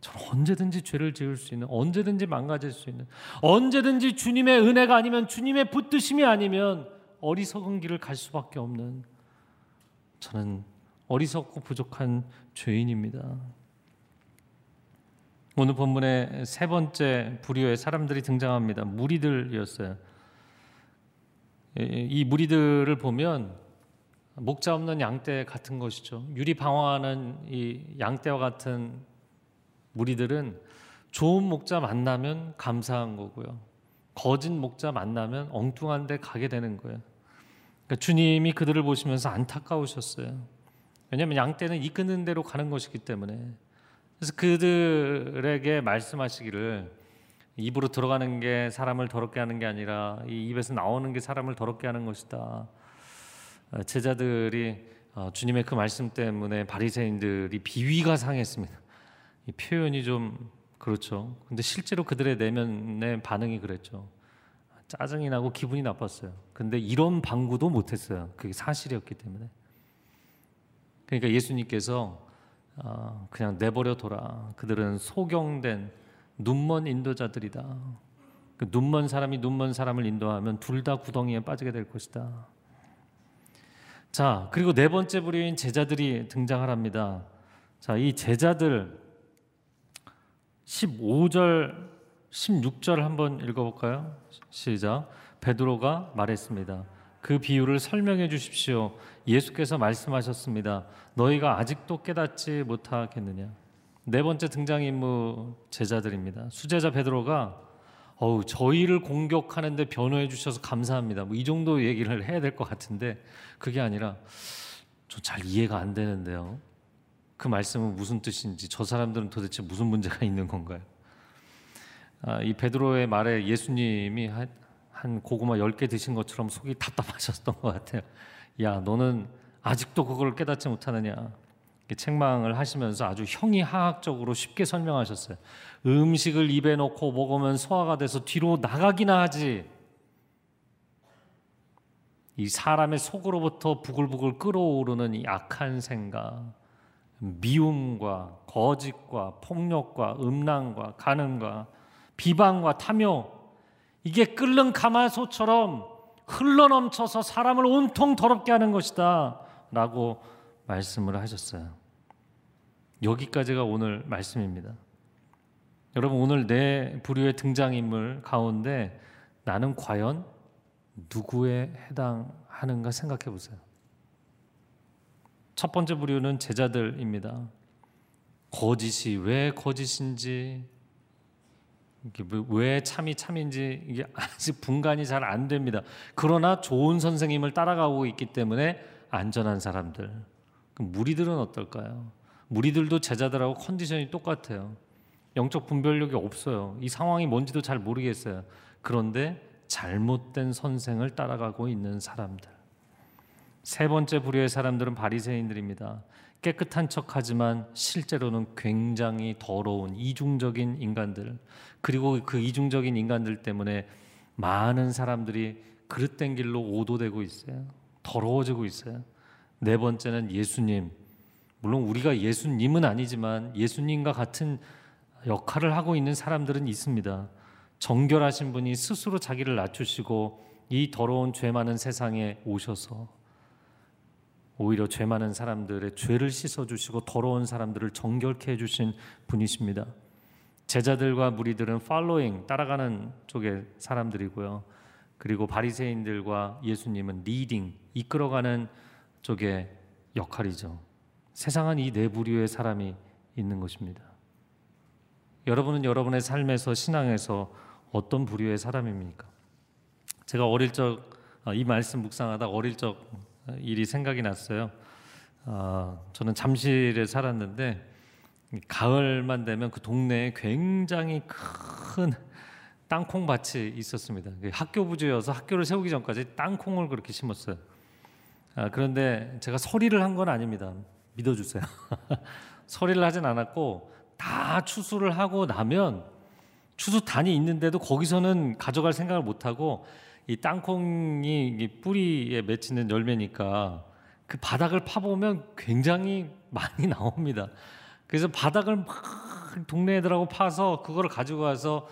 저는 언제든지 죄를 지을 수 있는, 언제든지 망가질 수 있는, 언제든지 주님의 은혜가 아니면 주님의 붙드심이 아니면 어리석은 길을 갈 수밖에 없는 저는 어리석고 부족한 죄인입니다. 오늘 본문의 세 번째 부류의 사람들이 등장합니다. 무리들이었어요. 이 무리들을 보면 목자 없는 양떼 같은 것이죠. 유리 방황하는 이 양떼와 같은 무리들은 좋은 목자 만나면 감사한 거고요. 거짓 목자 만나면 엉뚱한 데 가게 되는 거예요. 그러니까 주님이 그들을 보시면서 안타까우셨어요. 왜냐하면 양떼는 이끄는 대로 가는 것이기 때문에. 그래서 그들에게 말씀하시기를 입으로 들어가는 게 사람을 더럽게 하는 게 아니라 이 입에서 나오는 게 사람을 더럽게 하는 것이다. 어, 제자들이 어, 주님의 그 말씀 때문에 바리새인들이 비위가 상했습니다. 이 표현이 좀 그렇죠. 근데 실제로 그들의 내면의 반응이 그랬죠. 짜증이 나고 기분이 나빴어요. 근데 이런 방구도 못했어요. 그게 사실이었기 때문에. 그러니까 예수님께서 어, 그냥 내버려 둬라. 그들은 소경된 눈먼 인도자들이다. 그 눈먼 사람이 눈먼 사람을 인도하면 둘 다 구덩이에 빠지게 될 것이다. 자, 그리고 네 번째 부류인 제자들이 등장을 합니다. 자, 이 제자들 15절, 16절 한번 읽어 볼까요? 시작. 베드로가 말했습니다. 그 비유를 설명해 주십시오. 예수께서 말씀하셨습니다. 너희가 아직도 깨닫지 못하겠느냐? 네 번째 등장인물 제자들입니다. 수제자 베드로가 어우 저희를 공격하는데 변호해 주셔서 감사합니다. 뭐 이 정도 얘기를 해야 될 것 같은데 그게 아니라 저 잘 이해가 안 되는데요. 그 말씀은 무슨 뜻인지 저 사람들은 도대체 무슨 문제가 있는 건가요? 아, 이 베드로의 말에 예수님이 한 고구마 10개 드신 것처럼 속이 답답하셨던 것 같아요. 야, 너는 아직도 그걸 깨닫지 못하느냐? 책망을 하시면서 아주 형이하학적으로 쉽게 설명하셨어요. 음식을 입에 넣고 먹으면 소화가 돼서 뒤로 나가기나 하지. 이 사람의 속으로부터 부글부글 끓어오르는 이 악한 생각, 미움과 거짓과 폭력과 음란과 가능과 비방과 탐욕, 이게 끓는 가마솥처럼 흘러넘쳐서 사람을 온통 더럽게 하는 것이다. 라고 말씀을 하셨어요. 여기까지가 오늘 말씀입니다. 여러분 오늘 내 부류의 등장인물 가운데 나는 과연 누구에 해당하는가 생각해 보세요. 첫 번째 부류는 제자들입니다. 거짓이 왜 거짓인지 뭐 왜 참이 참인지 이게 아직 분간이 잘 안 됩니다. 그러나 좋은 선생님을 따라가고 있기 때문에 안전한 사람들. 무리들은 어떨까요? 무리들도 제자들하고 컨디션이 똑같아요. 영적 분별력이 없어요. 이 상황이 뭔지도 잘 모르겠어요. 그런데 잘못된 선생을 따라가고 있는 사람들. 세 번째 부류의 사람들은 바리새인들입니다. 깨끗한 척하지만 실제로는 굉장히 더러운 이중적인 인간들. 그리고 그 이중적인 인간들 때문에 많은 사람들이 그릇된 길로 오도되고 있어요. 더러워지고 있어요. 네 번째는 예수님. 물론 우리가 예수님은 아니지만 예수님과 같은 역할을 하고 있는 사람들은 있습니다. 정결하신 분이 스스로 자기를 낮추시고 이 더러운 죄 많은 세상에 오셔서 오히려 죄 많은 사람들의 죄를 씻어 주시고 더러운 사람들을 정결케 해 주신 분이십니다. 제자들과 무리들은 following 따라가는 쪽의 사람들이고요. 그리고 바리새인들과 예수님은 leading 이끌어가는 쪽의 역할이죠. 세상은 이 네 부류의 사람이 있는 것입니다. 여러분은 여러분의 삶에서 신앙에서 어떤 부류의 사람입니까? 제가 어릴 적이 아, 말씀 묵상하다 어릴 적 일이 생각이 났어요. 어, 저는 잠실에 살았는데 가을만 되면 그 동네에 굉장히 큰 땅콩 밭이 있었습니다. 학교 부지여서 학교를 세우기 전까지 땅콩을 그렇게 심었어요. 아, 그런데 제가 서리를 한 건 아닙니다. 믿어주세요. 서리를 하진 않았고 다 추수를 하고 나면 추수단이 있는데도 거기서는 가져갈 생각을 못 하고 이 땅콩이 뿌리에 맺히는 열매니까 그 바닥을 파보면 굉장히 많이 나옵니다. 그래서 바닥을 막 동네 애들하고 파서 그거를 가지고 가서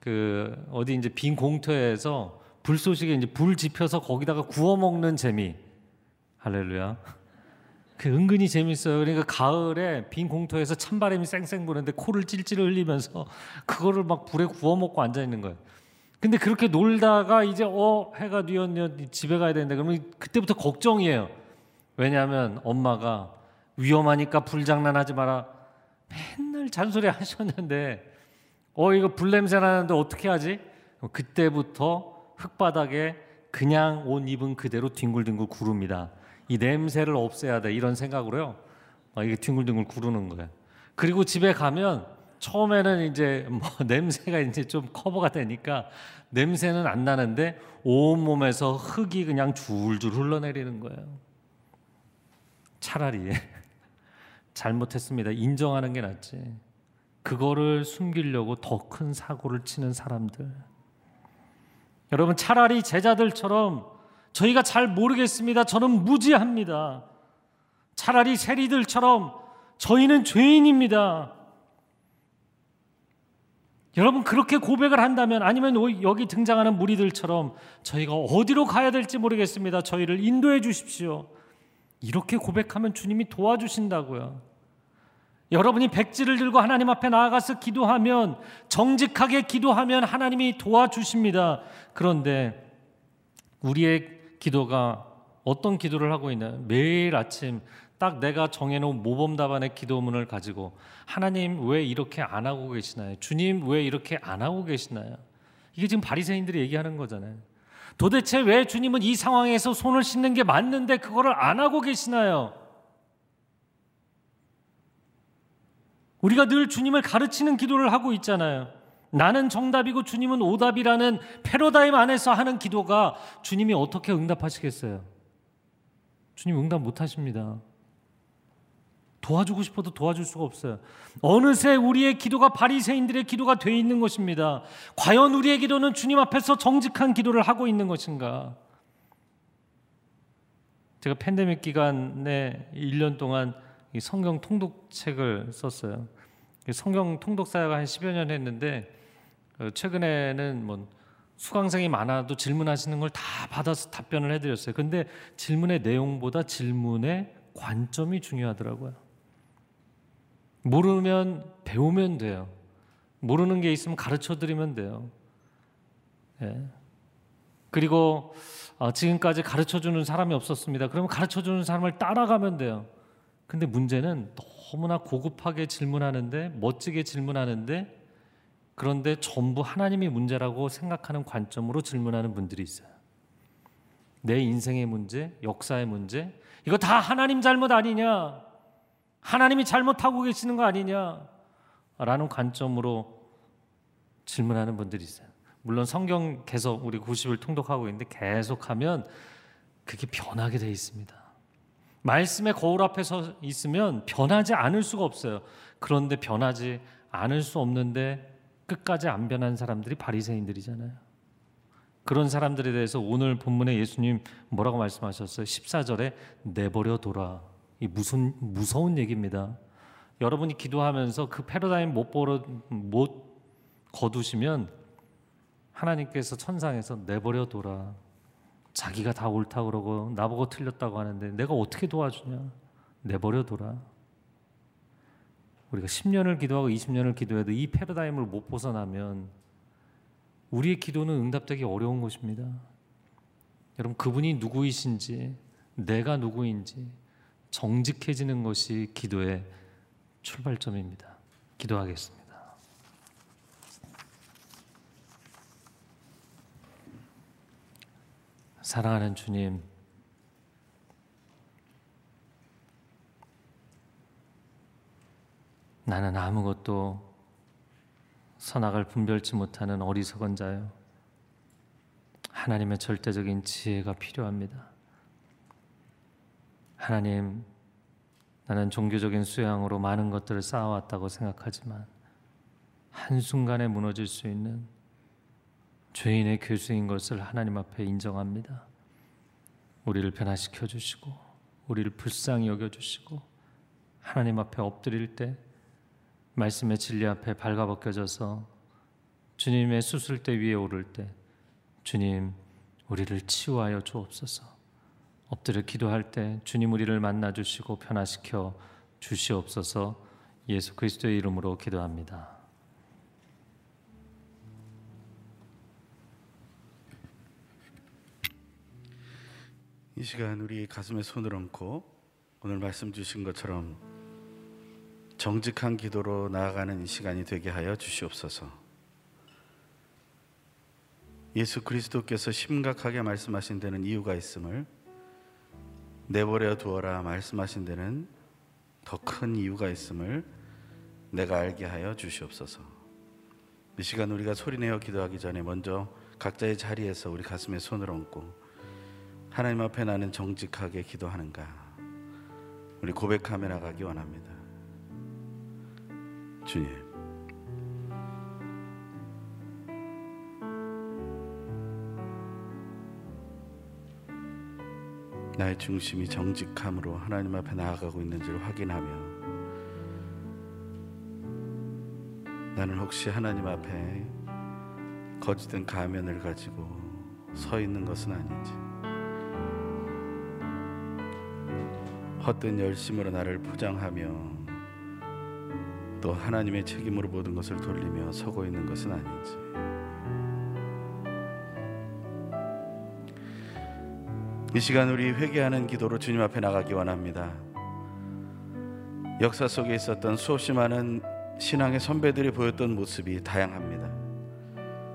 그 어디 이제 빈 공터에서 불쏘시개 이제 불 지펴서 거기다가 구워 먹는 재미. 할렐루야. 그 은근히 재밌어요. 그러니까 가을에 빈 공터에서 찬바람이 쌩쌩 부는데 코를 찔찔 흘리면서 그거를 막 불에 구워 먹고 앉아 있는 거예요. 근데 그렇게 놀다가 이제 어 해가 뒤었네 집에 가야 되는데 그러면 그때부터 걱정이에요. 왜냐하면 엄마가 위험하니까 불장난하지 마라. 맨날 잔소리 하셨는데 어 이거 불 냄새 나는데 어떻게 하지? 그때부터 흙바닥에 그냥 옷 입은 그대로 뒹굴뒹굴 구릅니다. 이 냄새를 없애야 돼 이런 생각으로요. 막 이게 뒹굴뒹굴 구르는 거예요. 그리고 집에 가면 처음에는 이제 뭐 냄새가 이제 좀 커버가 되니까 냄새는 안 나는데 온 몸에서 흙이 그냥 줄줄 흘러내리는 거예요. 차라리 잘못했습니다. 인정하는 게 낫지. 그거를 숨기려고 더 큰 사고를 치는 사람들. 여러분 차라리 제자들처럼 저희가 잘 모르겠습니다. 저는 무지합니다. 차라리 세리들처럼 저희는 죄인입니다. 여러분 그렇게 고백을 한다면 아니면 여기 등장하는 무리들처럼 저희가 어디로 가야 될지 모르겠습니다. 저희를 인도해 주십시오. 이렇게 고백하면 주님이 도와주신다고요. 여러분이 백지를 들고 하나님 앞에 나아가서 기도하면 정직하게 기도하면 하나님이 도와주십니다. 그런데 우리의 기도가 어떤 기도를 하고 있나요? 매일 아침 딱 내가 정해놓은 모범 답안의 기도문을 가지고 하나님 왜 이렇게 안 하고 계시나요? 주님 왜 이렇게 안 하고 계시나요? 이게 지금 바리새인들이 얘기하는 거잖아요. 도대체 왜 주님은 이 상황에서 손을 씻는 게 맞는데 그거를 안 하고 계시나요? 우리가 늘 주님을 가르치는 기도를 하고 있잖아요. 나는 정답이고 주님은 오답이라는 패러다임 안에서 하는 기도가 주님이 어떻게 응답하시겠어요? 주님 응답 못 하십니다. 도와주고 싶어도 도와줄 수가 없어요. 어느새 우리의 기도가 바리새인들의 기도가 돼 있는 것입니다. 과연 우리의 기도는 주님 앞에서 정직한 기도를 하고 있는 것인가? 제가 팬데믹 기간에 1년 동안 성경 통독책을 썼어요. 성경 통독 사역을 한 10여 년 했는데 어, 최근에는 뭐 수강생이 많아도 질문하시는 걸 다 받아서 답변을 해드렸어요. 근데 질문의 내용보다 질문의 관점이 중요하더라고요. 모르면 배우면 돼요. 모르는 게 있으면 가르쳐 드리면 돼요. 예. 그리고 어, 지금까지 가르쳐 주는 사람이 없었습니다. 그러면 가르쳐 주는 사람을 따라가면 돼요. 근데 문제는 너무나 고급하게 질문하는데 멋지게 질문하는데 그런데 전부 하나님이 문제라고 생각하는 관점으로 질문하는 분들이 있어요. 내 인생의 문제, 역사의 문제, 이거 다 하나님 잘못 아니냐? 하나님이 잘못하고 계시는 거 아니냐? 라는 관점으로 질문하는 분들이 있어요. 물론 성경 계속 우리 90을 통독하고 있는데 계속하면 그게 변하게 돼 있습니다. 말씀의 거울 앞에 서 있으면 변하지 않을 수가 없어요. 그런데 변하지 않을 수 없는데 끝까지 안 변한 사람들이 바리새인들이잖아요. 그런 사람들에 대해서 오늘 본문에 예수님 뭐라고 말씀하셨어요? 14절에 내버려 둬라. 이 무슨 무서운 얘기입니다. 여러분이 기도하면서 그 패러다임 못 벌어 못 거두시면 하나님께서 천상에서 내버려 둬라. 자기가 다 옳다 그러고 나보고 틀렸다고 하는데 내가 어떻게 도와주냐? 내버려 둬라. 우리가 10년을 기도하고 20년을 기도해도 이 패러다임을 못 벗어나면 우리의 기도는 응답되기 어려운 것입니다. 여러분 그분이 누구이신지 내가 누구인지 정직해지는 것이 기도의 출발점입니다. 기도하겠습니다. 사랑하는 주님, 나는 아무것도 선악을 분별치 못하는 어리석은 자요. 하나님의 절대적인 지혜가 필요합니다. 하나님, 나는 종교적인 수양으로 많은 것들을 쌓아왔다고 생각하지만 한순간에 무너질 수 있는 죄인의 교수인 것을 하나님 앞에 인정합니다. 우리를 변화시켜 주시고 우리를 불쌍히 여겨 주시고 하나님 앞에 엎드릴 때 말씀의 진리 앞에 발가벗겨져서 주님의 수술대 위에 오를 때 주님 우리를 치유하여 주옵소서. 엎드려 기도할 때 주님 우리를 만나 주시고 변화시켜 주시옵소서. 예수 그리스도의 이름으로 기도합니다. 이 시간 우리 가슴에 손을 얹고 오늘 말씀 주신 것처럼 정직한 기도로 나아가는 이 시간이 되게 하여 주시옵소서. 예수 그리스도께서 심각하게 말씀하신 데는 이유가 있음을 내버려 두어라 말씀하신 데는 더 큰 이유가 있음을 내가 알게 하여 주시옵소서. 이 시간 우리가 소리내어 기도하기 전에 먼저 각자의 자리에서 우리 가슴에 손을 얹고 하나님 앞에 나는 정직하게 기도하는가 우리 고백하며 나가기 원합니다. 주님. 나의 중심이 정직함으로 하나님 앞에 나아가고 있는지를 확인하며 나는 혹시 하나님 앞에 거짓된 가면을 가지고 서 있는 것은 아닌지 헛된 열심으로 나를 포장하며 또 하나님의 책임으로 모든 것을 돌리며 서고 있는 것은 아닌지 이 시간 우리 회개하는 기도로 주님 앞에 나가기 원합니다. 역사 속에 있었던 수없이 많은 신앙의 선배들이 보였던 모습이 다양합니다.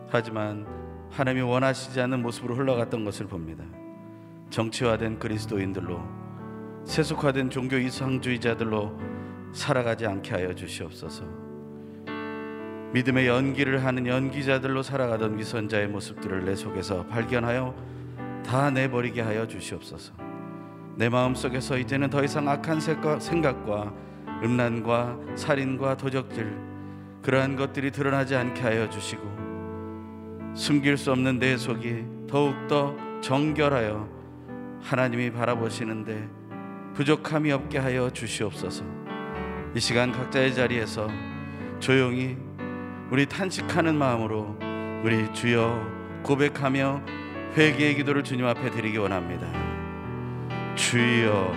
하지만 하나님이 원하시지 않는 모습으로 흘러갔던 것을 봅니다. 정치화된 그리스도인들로 세속화된 종교 이상주의자들로 살아가지 않게 하여 주시옵소서. 믿음의 연기를 하는 연기자들로 살아가던 위선자의 모습들을 내 속에서 발견하여 다 내버리게 하여 주시옵소서. 내 마음 속에서 이제는 더 이상 악한 생각과 음란과 살인과 도적질 그러한 것들이 드러나지 않게 하여 주시고 숨길 수 없는 내 속이 더욱더 정결하여 하나님이 바라보시는데 부족함이 없게 하여 주시옵소서. 이 시간 각자의 자리에서 조용히 우리 탄식하는 마음으로 우리 주여 고백하며 회개의 기도를 주님 앞에 드리기 원합니다. 주여,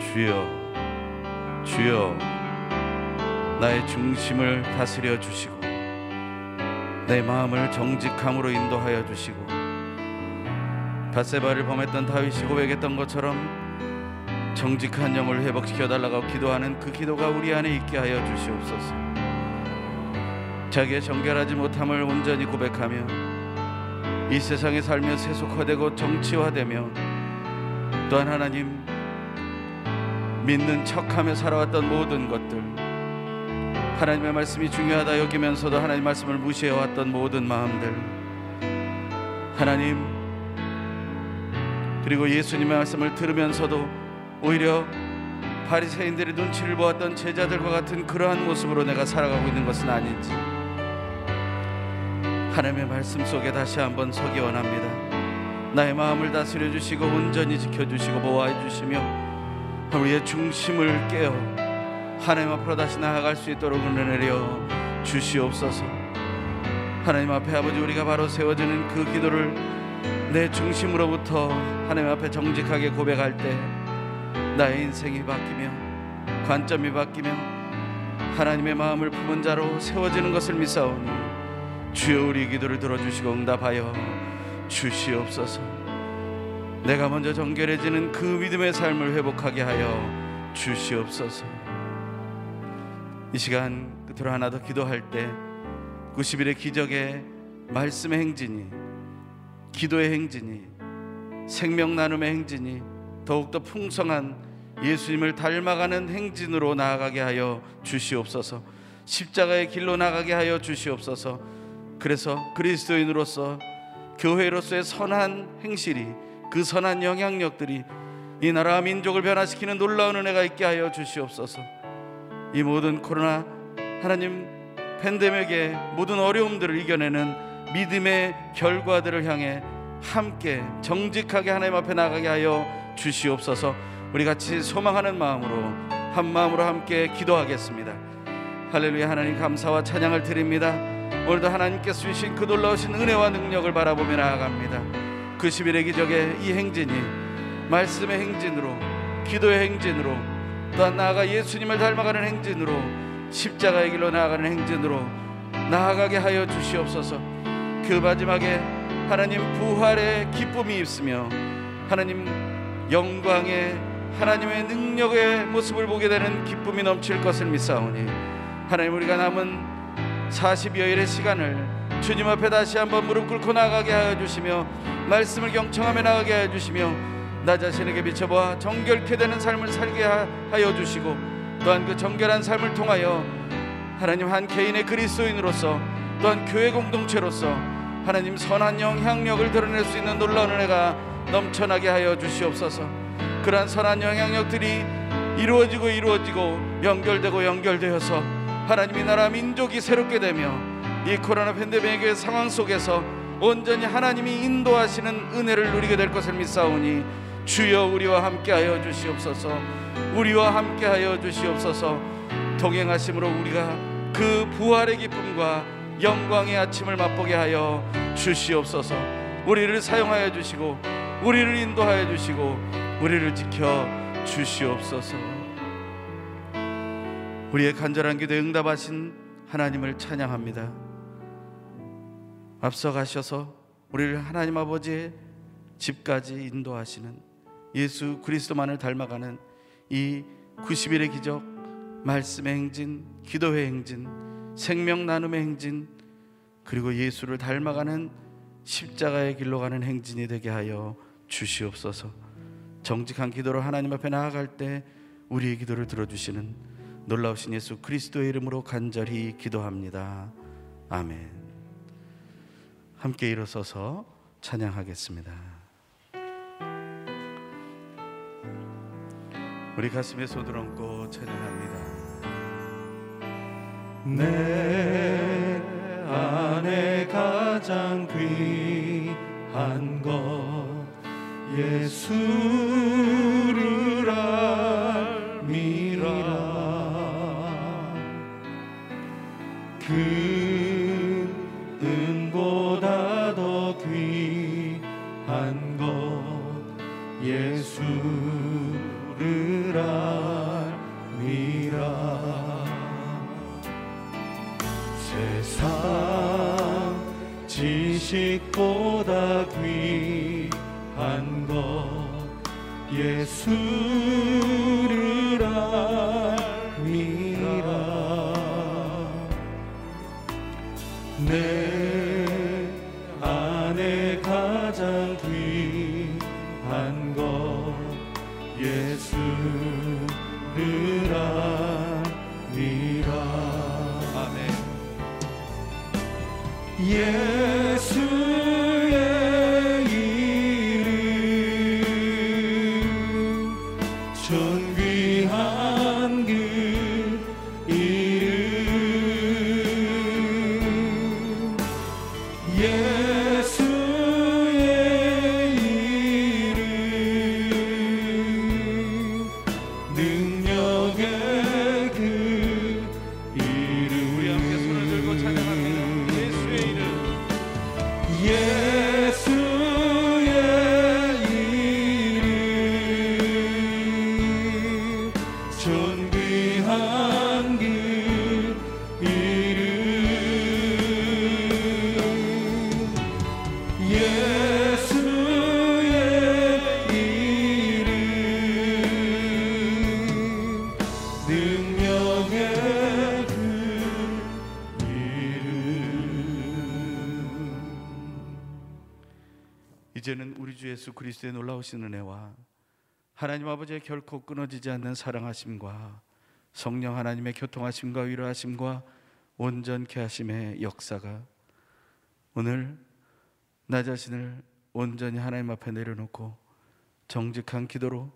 주여, 주여, 나의 중심을 다스려 주시고, 내 마음을 정직함으로 인도하여 주시고, 바세바를 범했던 다윗이 고백했던 것처럼 정직한 영을 회복시켜 달라고 기도하는 그 기도가 우리 안에 있게 하여 주시옵소서. 자기의 정결하지 못함을 온전히 고백하며 이 세상에 살며 세속화되고 정치화되며 또한 하나님 믿는 척하며 살아왔던 모든 것들 하나님의 말씀이 중요하다 여기면서도 하나님 말씀을 무시해왔던 모든 마음들 하나님 그리고 예수님의 말씀을 들으면서도 오히려 바리새인들의 눈치를 보았던 제자들과 같은 그러한 모습으로 내가 살아가고 있는 것은 아닌지 하나님의 말씀 속에 다시 한번 서기 원합니다. 나의 마음을 다스려 주시고 온전히 지켜 주시고 보호해 주시며 우리의 중심을 깨어 하나님 앞으로 다시 나아갈 수 있도록 은혜 내려 주시옵소서. 하나님 앞에 아버지 우리가 바로 세워지는 그 기도를 내 중심으로부터 하나님 앞에 정직하게 고백할 때 나의 인생이 바뀌며 관점이 바뀌며 하나님의 마음을 품은 자로 세워지는 것을 믿사오니 주여 우리 기도를 들어주시고 응답하여 주시옵소서. 내가 먼저 정결해지는 그 믿음의 삶을 회복하게 하여 주시옵소서. 이 시간 끝으로 하나 더 기도할 때 90일의 기적의 말씀의 행진이 기도의 행진이 생명 나눔의 행진이 더욱더 풍성한 예수님을 닮아가는 행진으로 나아가게 하여 주시옵소서. 십자가의 길로 나가게 하여 주시옵소서. 그래서 그리스도인으로서 교회로서의 선한 행실이 그 선한 영향력들이 이 나라와 민족을 변화시키는 놀라운 은혜가 있게 하여 주시옵소서. 이 모든 코로나 하나님 팬데믹의 모든 어려움들을 이겨내는 믿음의 결과들을 향해 함께 정직하게 하나님 앞에 나가게 하여 주시옵소서. 우리 같이 소망하는 마음으로 한 마음으로 함께 기도하겠습니다. 할렐루야 하나님 감사와 찬양을 드립니다. 오늘도 하나님께서 주신 그 놀라우신 은혜와 능력을 바라보며 나아갑니다. 그 10일의 기적의 이 행진이 말씀의 행진으로 기도의 행진으로 또한 나아가 예수님을 닮아가는 행진으로 십자가의 길로 나아가는 행진으로 나아가게 하여 주시옵소서. 그 마지막에 하나님 부활의 기쁨이 있으며 하나님 영광의 하나님의 능력의 모습을 보게 되는 기쁨이 넘칠 것을 믿사오니 하나님 우리가 남은 40여일의 시간을 주님 앞에 다시 한번 무릎 꿇고 나가게 하여 주시며 말씀을 경청하며 나가게 하여 주시며 나 자신에게 비춰보아 정결케 되는 삶을 살게 하여 주시고 또한 그 정결한 삶을 통하여 하나님 한 개인의 그리스도인으로서 또한 교회 공동체로서 하나님 선한 영향력을 드러낼 수 있는 놀라운 은혜가 넘쳐나게 하여 주시옵소서. 그러한 선한 영향력들이 이루어지고 이루어지고 연결되고 연결되어서 하나님이 나라 민족이 새롭게 되며 이 코로나 팬데믹의 상황 속에서 온전히 하나님이 인도하시는 은혜를 누리게 될 것을 믿사오니 주여 우리와 함께하여 주시옵소서. 우리와 함께하여 주시옵소서. 동행하심으로 우리가 그 부활의 기쁨과 영광의 아침을 맛보게 하여 주시옵소서. 우리를 사용하여 주시고 우리를 인도하여 주시고 우리를 지켜 주시옵소서. 우리의 간절한 기도에 응답하신 하나님을 찬양합니다. 앞서 가셔서 우리를 하나님 아버지의 집까지 인도하시는 예수 그리스도만을 닮아가는 이 90일의 기적 말씀의 행진, 기도의 행진, 생명 나눔의 행진, 그리고 예수를 닮아가는 십자가의 길로 가는 행진이 되게 하여 주시옵소서. 정직한 기도로 하나님 앞에 나아갈 때 우리의 기도를 들어주시는 놀라우신 예수 그리스도의 이름으로 간절히 기도합니다. 아멘. 함께 일어서서 찬양하겠습니다. 우리 가슴에 손을 얹고 찬양합니다. 내 안에 가장 귀한 것 예수 그 은보다 더 귀한 것 예수를 알미라. 세상 지식보다 귀한 것 예수를 예수 그리스도의 놀라우신 은혜와 하나님 아버지의 결코 끊어지지 않는 사랑하심과 성령 하나님의 교통하심과 위로하심과 온전케 하심의 역사가 오늘 나 자신을 온전히 하나님 앞에 내려놓고 정직한 기도로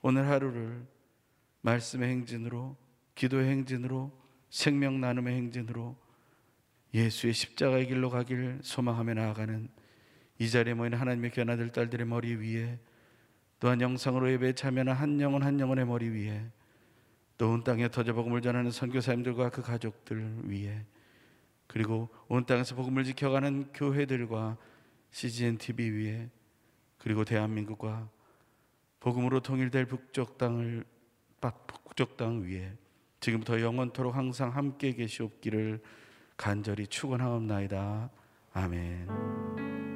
오늘 하루를 말씀의 행진으로 기도의 행진으로 생명 나눔의 행진으로 예수의 십자가의 길로 가길 소망하며 나아가는 이 자리에 모인 하나님의 귀한 딸들의 머리 위에 또한 영상으로 예배에 참여하는 한 영혼 한 영혼의 머리 위에 또 온 땅에 터져 복음을 전하는 선교사님들과 그 가족들 위에 그리고 온 땅에서 복음을 지켜가는 교회들과 CGN TV 위에 그리고 대한민국과 복음으로 통일될 북쪽 땅을 북쪽 땅 위에 지금부터 영원토록 항상 함께 계시옵기를 간절히 축원하옵나이다. 아멘.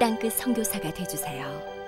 땅끝 선교사가 되주세요.